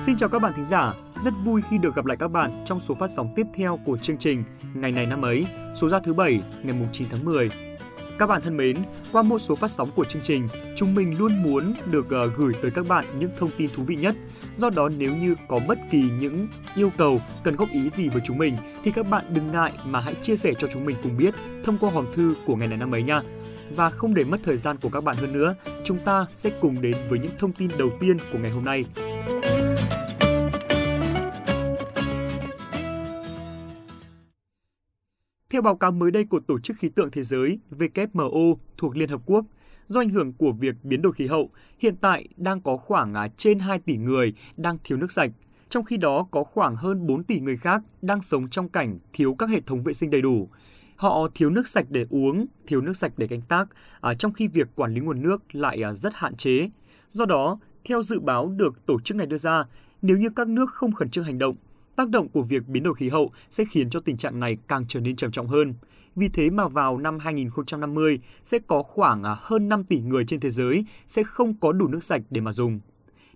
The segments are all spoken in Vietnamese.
Xin chào các bạn thính giả, rất vui khi được gặp lại các bạn trong số phát sóng tiếp theo của chương trình Ngày này năm ấy, số ra thứ bảy ngày 9 tháng 10. Các bạn thân mến, qua mỗi số phát sóng của chương trình, chúng mình luôn muốn được ờ, gửi tới các bạn những thông tin thú vị nhất. Do đó nếu như có bất kỳ những yêu cầu cần góp ý gì với chúng mình thì các bạn đừng ngại mà hãy chia sẻ cho chúng mình cùng biết thông qua hòm thư của ngày này năm ấy nha. Và không để mất thời gian của các bạn hơn nữa, chúng ta sẽ cùng đến với những thông tin đầu tiên của ngày hôm nay. Theo báo cáo mới đây của Tổ chức Khí tượng Thế giới WMO thuộc Liên Hợp Quốc, do ảnh hưởng của việc biến đổi khí hậu, hiện tại đang có khoảng à, trên 2 tỷ người đang thiếu nước sạch. Trong khi đó, có khoảng hơn 4 tỷ người khác đang sống trong cảnh thiếu các hệ thống vệ sinh đầy đủ. Họ thiếu nước sạch để uống, thiếu nước sạch để canh tác, à, trong khi việc quản lý nguồn nước lại à, rất hạn chế. Do đó, theo dự báo được tổ chức này đưa ra, nếu như các nước không khẩn trương hành động Tác động của việc biến đổi khí hậu sẽ khiến cho tình trạng này càng trở nên trầm trọng hơn. Vì thế mà vào năm 2050 sẽ có khoảng à, hơn 5 tỷ người trên thế giới sẽ không có đủ nước sạch để mà dùng.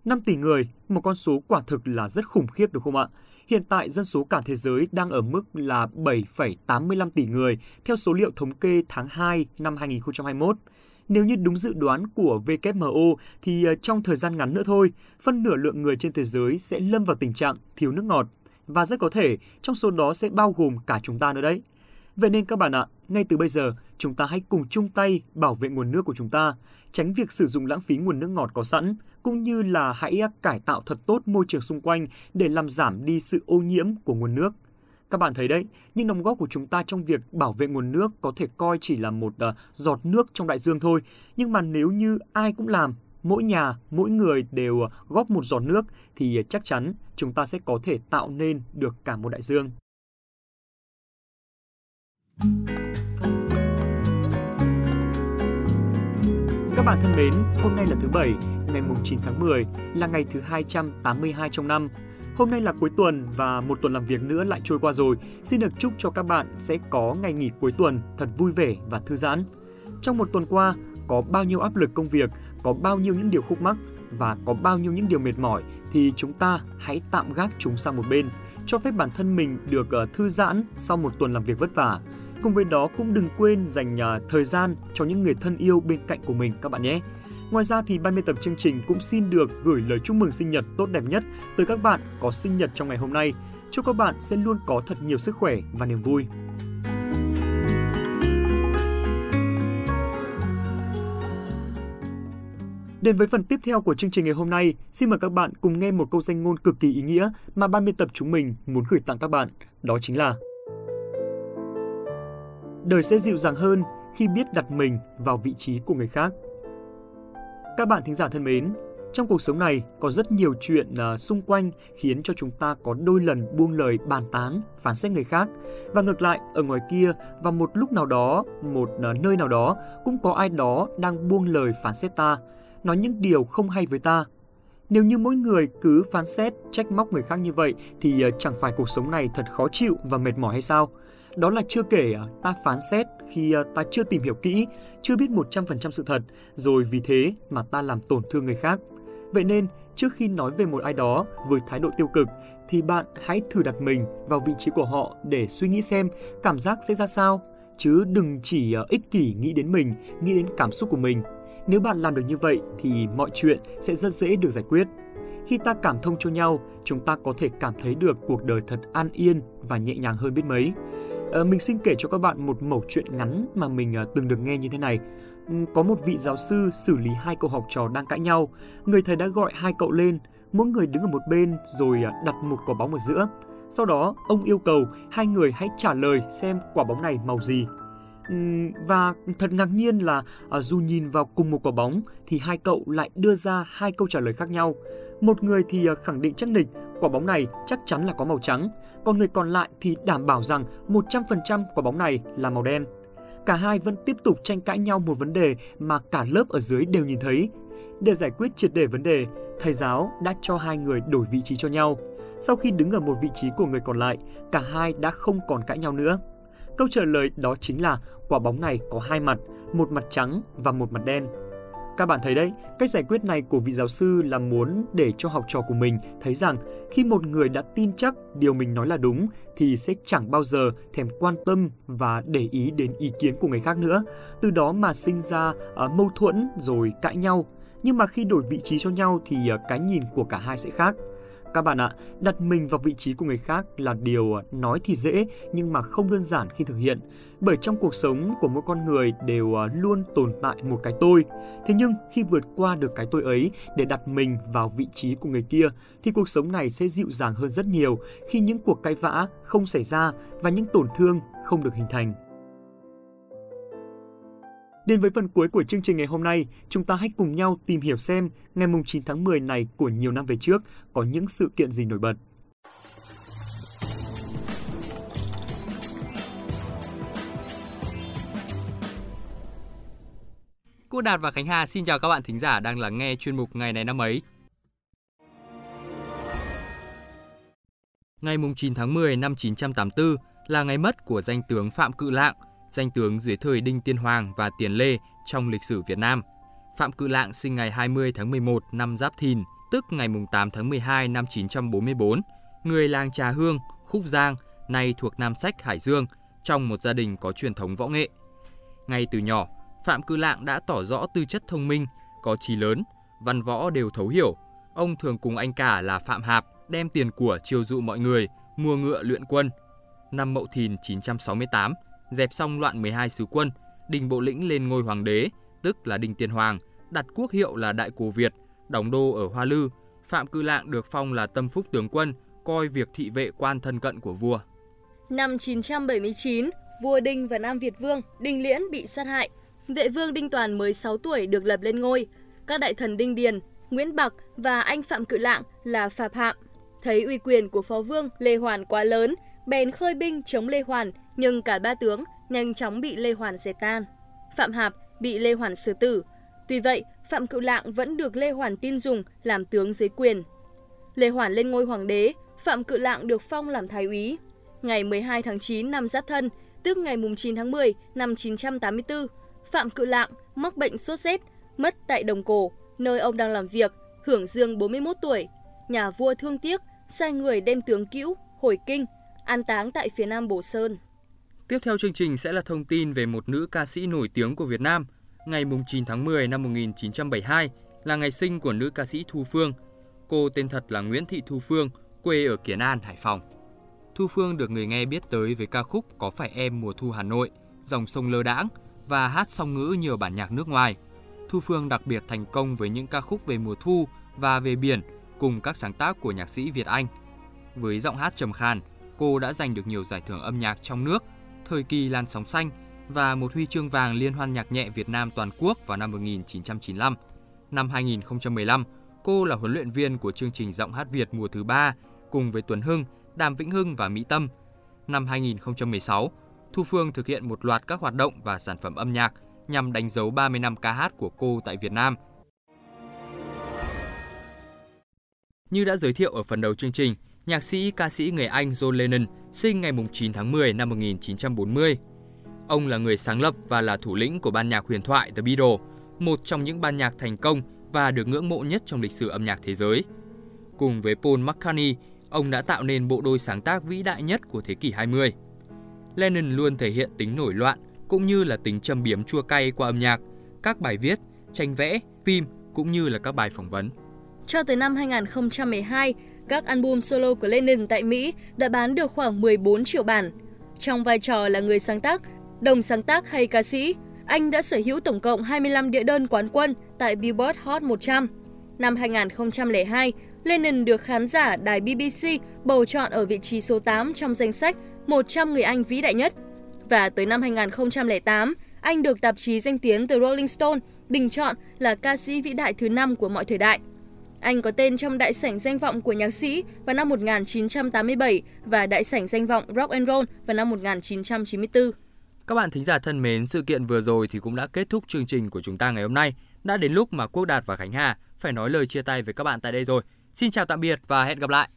5 tỷ người, một con số quả thực là rất khủng khiếp đúng không ạ? Hiện tại dân số cả thế giới đang ở mức là 7,85 tỷ người theo số liệu thống kê tháng 2 năm 2021. Nếu như đúng dự đoán của WMO thì à, trong thời gian ngắn nữa thôi, phân nửa lượng người trên thế giới sẽ lâm vào tình trạng thiếu nước ngọt và rất có thể trong số đó sẽ bao gồm cả chúng ta nữa đấy. Vậy nên các bạn ạ, ngay từ bây giờ, chúng ta hãy cùng chung tay bảo vệ nguồn nước của chúng ta, tránh việc sử dụng lãng phí nguồn nước ngọt có sẵn, cũng như là hãy cải tạo thật tốt môi trường xung quanh để làm giảm đi sự ô nhiễm của nguồn nước. Các bạn thấy đấy, những đóng góp của chúng ta trong việc bảo vệ nguồn nước có thể coi chỉ là một uh, giọt nước trong đại dương thôi, nhưng mà nếu như ai cũng làm mỗi nhà, mỗi người đều ờ, góp một giọt nước thì ờ, chắc chắn chúng ta sẽ có thể tạo nên được cả một đại dương. Các bạn thân mến, hôm nay là thứ Bảy, ngày 9 tháng 10, là ngày thứ 282 trong năm. Hôm nay là cuối tuần và một tuần làm việc nữa lại trôi qua rồi. Xin được chúc cho các bạn sẽ có ngày nghỉ cuối tuần thật vui vẻ và thư giãn. Trong một tuần qua, có bao nhiêu áp lực công việc, có bao nhiêu những điều khúc mắc và có bao nhiêu những điều mệt mỏi thì chúng ta hãy tạm gác chúng sang một bên, cho phép bản thân mình được ờ, thư giãn sau một tuần làm việc vất vả. Cùng với đó cũng đừng quên dành ờ, thời gian cho những người thân yêu bên cạnh của mình các bạn nhé. Ngoài ra thì ban biên tập chương trình cũng xin được gửi lời chúc mừng sinh nhật tốt đẹp nhất tới các bạn có sinh nhật trong ngày hôm nay. Chúc các bạn sẽ luôn có thật nhiều sức khỏe và niềm vui. Đến với phần tiếp theo của chương trình ngày hôm nay, xin mời các bạn cùng nghe một câu danh ngôn cực kỳ ý nghĩa mà ban biên tập chúng mình muốn gửi tặng các bạn. Đó chính là Đời sẽ dịu dàng hơn khi biết đặt mình vào vị trí của người khác. Các bạn thính giả thân mến, trong cuộc sống này có rất nhiều chuyện uh, xung quanh khiến cho chúng ta có đôi lần buông lời bàn tán, phán xét người khác. Và ngược lại, ở ngoài kia, và một lúc nào đó, một uh, nơi nào đó, cũng có ai đó đang buông lời phán xét ta, nói những điều không hay với ta. Nếu như mỗi người cứ phán xét, trách móc người khác như vậy thì ờ, chẳng phải cuộc sống này thật khó chịu và mệt mỏi hay sao? Đó là chưa kể ờ, ta phán xét khi ờ, ta chưa tìm hiểu kỹ, chưa biết 100% sự thật, rồi vì thế mà ta làm tổn thương người khác. Vậy nên, trước khi nói về một ai đó với thái độ tiêu cực thì bạn hãy thử đặt mình vào vị trí của họ để suy nghĩ xem cảm giác sẽ ra sao, chứ đừng chỉ ích kỷ nghĩ đến mình, nghĩ đến cảm xúc của mình nếu bạn làm được như vậy thì mọi chuyện sẽ rất dễ được giải quyết. Khi ta cảm thông cho nhau, chúng ta có thể cảm thấy được cuộc đời thật an yên và nhẹ nhàng hơn biết mấy. À, mình xin kể cho các bạn một mẩu chuyện ngắn mà mình à, từng được nghe như thế này. Ừ, có một vị giáo sư xử lý hai cậu học trò đang cãi nhau. Người thầy đã gọi hai cậu lên, mỗi người đứng ở một bên rồi à, đặt một quả bóng ở giữa. Sau đó, ông yêu cầu hai người hãy trả lời xem quả bóng này màu gì và thật ngạc nhiên là à, dù nhìn vào cùng một quả bóng thì hai cậu lại đưa ra hai câu trả lời khác nhau. Một người thì à, khẳng định chắc nịch quả bóng này chắc chắn là có màu trắng, còn người còn lại thì đảm bảo rằng 100% quả bóng này là màu đen. Cả hai vẫn tiếp tục tranh cãi nhau một vấn đề mà cả lớp ở dưới đều nhìn thấy. Để giải quyết triệt để vấn đề, thầy giáo đã cho hai người đổi vị trí cho nhau. Sau khi đứng ở một vị trí của người còn lại, cả hai đã không còn cãi nhau nữa. Câu trả lời đó chính là quả bóng này có hai mặt, một mặt trắng và một mặt đen. Các bạn thấy đấy, cách giải quyết này của vị giáo sư là muốn để cho học trò của mình thấy rằng khi một người đã tin chắc điều mình nói là đúng thì sẽ chẳng bao giờ thèm quan tâm và để ý đến ý kiến của người khác nữa. Từ đó mà sinh ra uh, mâu thuẫn rồi cãi nhau. Nhưng mà khi đổi vị trí cho nhau thì uh, cái nhìn của cả hai sẽ khác. Các bạn ạ, đặt mình vào vị trí của người khác là điều à, nói thì dễ nhưng mà không đơn giản khi thực hiện. Bởi trong cuộc sống của mỗi con người đều à, luôn tồn tại một cái tôi. Thế nhưng khi vượt qua được cái tôi ấy để đặt mình vào vị trí của người kia thì cuộc sống này sẽ dịu dàng hơn rất nhiều khi những cuộc cãi vã không xảy ra và những tổn thương không được hình thành. Đến với phần cuối của chương trình ngày hôm nay, chúng ta hãy cùng nhau tìm hiểu xem ngày 9 tháng 10 này của nhiều năm về trước có những sự kiện gì nổi bật. Cô Đạt và Khánh Hà xin chào các bạn thính giả đang lắng nghe chuyên mục Ngày này năm ấy. Ngày 9 tháng 10 năm 984 là ngày mất của danh tướng Phạm Cự Lạng – danh tướng dưới thời Đinh Tiên Hoàng và Tiền Lê trong lịch sử Việt Nam. Phạm Cự Lạng sinh ngày 20 tháng 11 năm Giáp Thìn, tức ngày 8 tháng 12 năm 944, người làng Trà Hương, Khúc Giang, nay thuộc Nam Sách, Hải Dương, trong một gia đình có truyền thống võ nghệ. Ngay từ nhỏ, Phạm Cự Lạng đã tỏ rõ tư chất thông minh, có trí lớn, văn võ đều thấu hiểu. Ông thường cùng anh cả là Phạm Hạp đem tiền của chiêu dụ mọi người, mua ngựa luyện quân. Năm Mậu Thìn 968, dẹp xong loạn 12 sứ quân, Đình Bộ Lĩnh lên ngôi hoàng đế, tức là Đình Tiên Hoàng, đặt quốc hiệu là Đại Cổ Việt, đóng đô ở Hoa Lư. Phạm Cư Lạng được phong là tâm phúc tướng quân, coi việc thị vệ quan thân cận của vua. Năm 979, vua Đinh và Nam Việt Vương Đinh Liễn bị sát hại. Vệ vương Đinh Toàn mới 6 tuổi được lập lên ngôi. Các đại thần Đinh Điền, Nguyễn Bạc và anh Phạm Cự Lạng là Phạm Hạm. Thấy uy quyền của phó vương Lê Hoàn quá lớn, bèn khơi binh chống Lê Hoàn nhưng cả ba tướng nhanh chóng bị Lê Hoàn dẹp tan. Phạm Hạp bị Lê Hoàn xử tử. Tuy vậy, Phạm Cự Lạng vẫn được Lê Hoàn tin dùng làm tướng dưới quyền. Lê Hoàn lên ngôi hoàng đế, Phạm Cự Lạng được phong làm thái úy. Ngày 12 tháng 9 năm Giáp Thân, tức ngày 9 tháng 10 năm 984, Phạm Cự Lạng mắc bệnh sốt rét, mất tại Đồng Cổ, nơi ông đang làm việc, hưởng dương 41 tuổi. Nhà vua thương tiếc, sai người đem tướng cữu, hồi kinh, an táng tại phía nam Bồ Sơn. Tiếp theo chương trình sẽ là thông tin về một nữ ca sĩ nổi tiếng của Việt Nam. Ngày 9 tháng 10 năm 1972 là ngày sinh của nữ ca sĩ Thu Phương. Cô tên thật là Nguyễn Thị Thu Phương, quê ở Kiến An, Hải Phòng. Thu Phương được người nghe biết tới với ca khúc Có phải em mùa thu Hà Nội, Dòng sông lơ đãng và hát song ngữ nhiều bản nhạc nước ngoài. Thu Phương đặc biệt thành công với những ca khúc về mùa thu và về biển cùng các sáng tác của nhạc sĩ Việt Anh. Với giọng hát trầm khàn, cô đã giành được nhiều giải thưởng âm nhạc trong nước thời kỳ làn sóng xanh và một huy chương vàng Liên hoan nhạc nhẹ Việt Nam toàn quốc vào năm 1995. Năm 2015, cô là huấn luyện viên của chương trình Giọng hát Việt mùa thứ 3 cùng với Tuấn Hưng, Đàm Vĩnh Hưng và Mỹ Tâm. Năm 2016, Thu Phương thực hiện một loạt các hoạt động và sản phẩm âm nhạc nhằm đánh dấu 30 năm ca hát của cô tại Việt Nam. Như đã giới thiệu ở phần đầu chương trình, nhạc sĩ ca sĩ người Anh John Lennon sinh ngày 9 tháng 10 năm 1940. Ông là người sáng lập và là thủ lĩnh của ban nhạc huyền thoại The Beatles, một trong những ban nhạc thành công và được ngưỡng mộ nhất trong lịch sử âm nhạc thế giới. Cùng với Paul McCartney, ông đã tạo nên bộ đôi sáng tác vĩ đại nhất của thế kỷ 20. Lennon luôn thể hiện tính nổi loạn cũng như là tính châm biếm chua cay qua âm nhạc, các bài viết, tranh vẽ, phim cũng như là các bài phỏng vấn. Cho tới năm 2012, các album solo của Lennon tại Mỹ đã bán được khoảng 14 triệu bản. Trong vai trò là người sáng tác, đồng sáng tác hay ca sĩ, anh đã sở hữu tổng cộng 25 đĩa đơn quán quân tại Billboard Hot 100. Năm 2002, Lennon được khán giả đài BBC bầu chọn ở vị trí số 8 trong danh sách 100 người Anh vĩ đại nhất. Và tới năm 2008, anh được tạp chí danh tiếng The Rolling Stone bình chọn là ca sĩ vĩ đại thứ 5 của mọi thời đại. Anh có tên trong đại sảnh danh vọng của nhạc sĩ vào năm 1987 và đại sảnh danh vọng Rock and Roll vào năm 1994. Các bạn thính giả thân mến, sự kiện vừa rồi thì cũng đã kết thúc chương trình của chúng ta ngày hôm nay. Đã đến lúc mà Quốc Đạt và Khánh Hà phải nói lời chia tay với các bạn tại đây rồi. Xin chào tạm biệt và hẹn gặp lại.